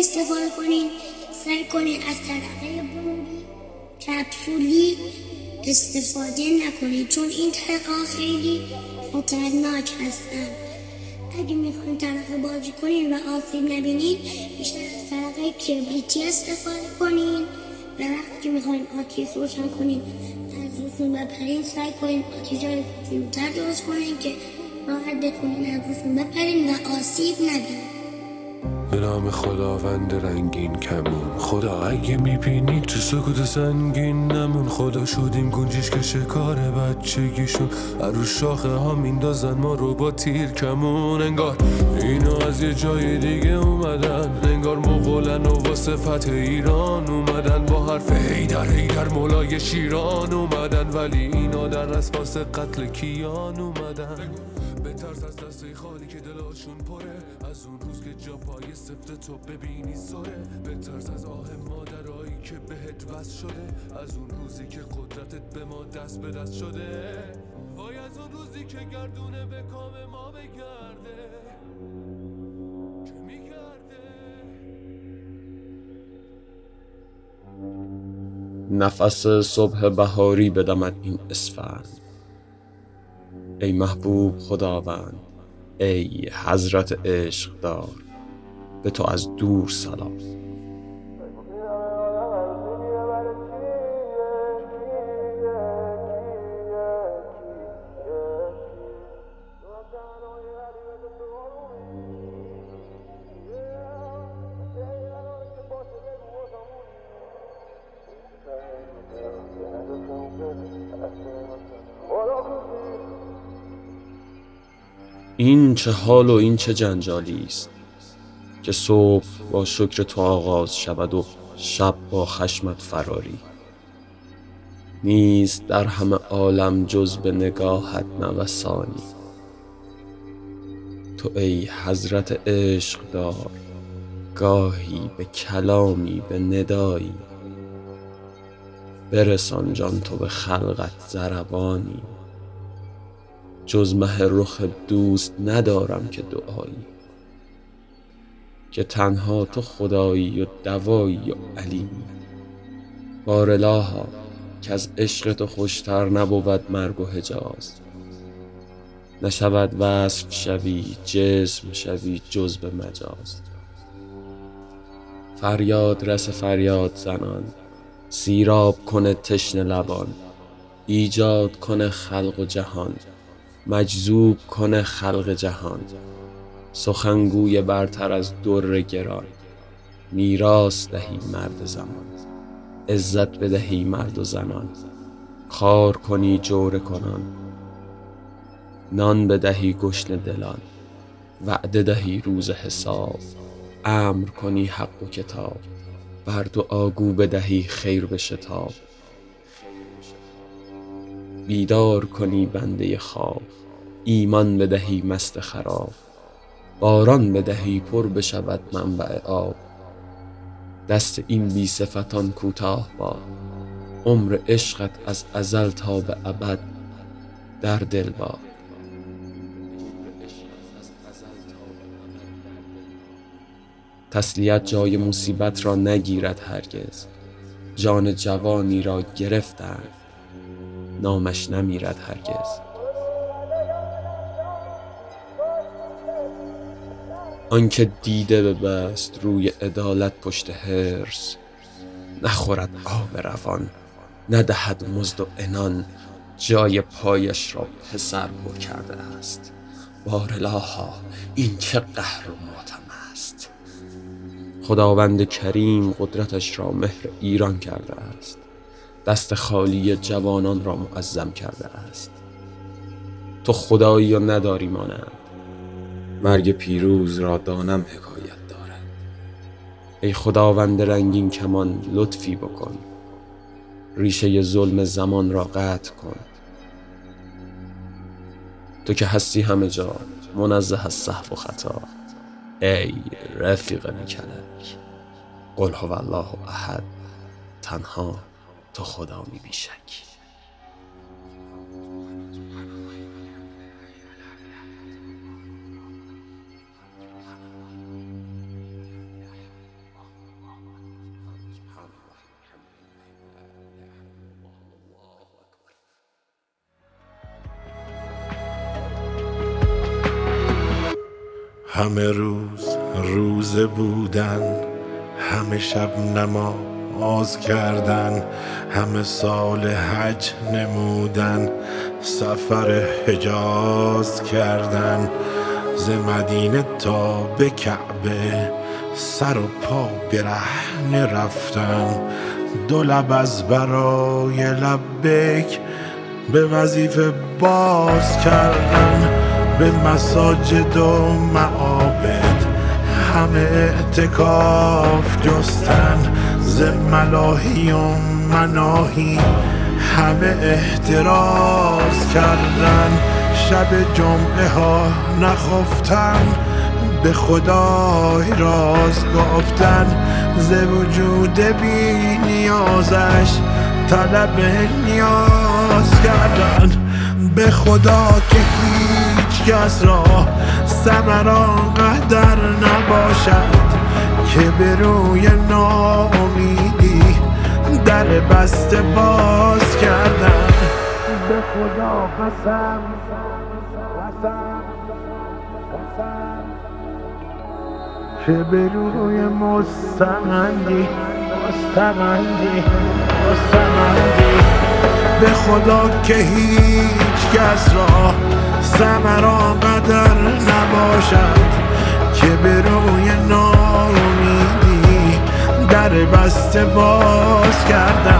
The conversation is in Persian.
استفاده کنین سعی کنین از طرقه بومی کپسولی استفاده نکنید چون این طرقه خیلی خطرناک هستن. اگه می‌خواین طرقه بازی کنین و آسیب نبینین بیشتر از طرقه کبریتی استفاده کنین. و وقتی که می‌خواین آتیش روشن کنین از روشون بپرین سعی کنین آتیش کوچولوتر درست کنین که راحت بتونین از روشون بپرین و آسیب نبینین. به نام خداوند رنگین کمون. خدا اگه می‌بینی تو سکوت سنگین نمون. خدا شدیم گنجیش که شکار بچگیشون. رو شاخه ها میندازن ما رو با تیر کمون. انگار اینو از یه جای دیگه اومدن. انگار مغولن و واسه ایران اومدن. با حرف هیدر هیدر مولای شیران اومدن. ولی اینا در اساس قتل کیان اومدن. به ترس از دسته خالی که دلاشون پره. از اون روز که جا پای سفت تو ببینی سره. ترس از آه مادرایی که بهت وز شده. از اون روزی که قدرتت به ما دست به دست شده. وای از اون روزی که گردونه به کام ما بگرده. نفس صبح بهاری بدمد این اسفند. ای محبوب خداوند. ای حضرت عشق دار به تو از دور سلام. این چه حال و این چه جنجالی است که صبح با شکر تو آغاز شود و شب با خشمت فراری. نیست در همه عالم جز به نگاهت نوسانی. تو ای حضرت عشق دار گاهی به کلامی به ندایی. برسان جان تو به خلقت زربانی جز مه رخ دوست ندارم که دعایی که تنها تو خدایی و دوایی و علیمی بارلاها که از عشق تو خوشتر نبود مرگ و حجاز. نشود وصف شوی جسم شوی جز به مجاز. فریاد رس فریاد زنان سیراب کنه تشن لبان. ایجاد کنه خلق و جهان. مجذوب کنه خلق جهان. سخنگوی برتر از در گران. میراث دهی مرد زمان. عزت بدهی مرد و زنان. خار کنی جور کنان. نان بدهی گشن دلان. وعده دهی روز حساب. امر کنی حق و کتاب. بر آگو بدهی خیر به شتاب. بیدار کنی بنده خواب. ایمان بدهی مست خراب. باران بدهی پر بشود منبع آب. دست این بی صفتان کوتاه با. عمر عشقت از ازل تا به ابد در دل با. تسلیت جای مصیبت را نگیرد هرگز. جان جوانی را گرفتند. نامش نمیرد هرگز. آنکه دیده ببست روی عدالت پشت هرس نخورد آب روان ندهد مزد و انان جای پایش را پسر پر کرده است. بارلاها این چه قهر و ماتم است. خداوند کریم قدرتش را مهر ایران کرده است. دست خالی جوانان را معظم کرده است. تو خدایی و نداری مانند؟ مرگ پیروز را دانم حکایت دارد. ای خداوند رنگین کمان لطفی بکن. ریشه ظلم زمان را قطع کن. تو که هستی همه جا منزه از صحف و خطا. ای رفیق نکلک قل هو الله احد تنها. تو خدا می بیشک. همه روز روزه بودن همه شب نماز. کردن همه سال حج نمودن سفر حجاز کردن ز مدینه تا به کعبه سر و پا برهنه رفتن. دو لب از برای لبیک به وظیفه باز کردن به مساجد و معابد همه اعتکاف جستن. ز ملاهی و مناهی همه احتراز کردن. شب جمعه ها نخفتن به خدای راز گفتن. ز وجود بی نیازش طلب نیاز کردن. به خدا که هیچ کس را سمران قدر نباشد. که به روی ناامیدی در بسته باز کردن به خدا قسم قسم قسم. که به روی مستمندی مستمندی مستمندی. به خدا که هیچ کس را سمران قدر نباشد. که به روی ناامیدی در بسته باز کردن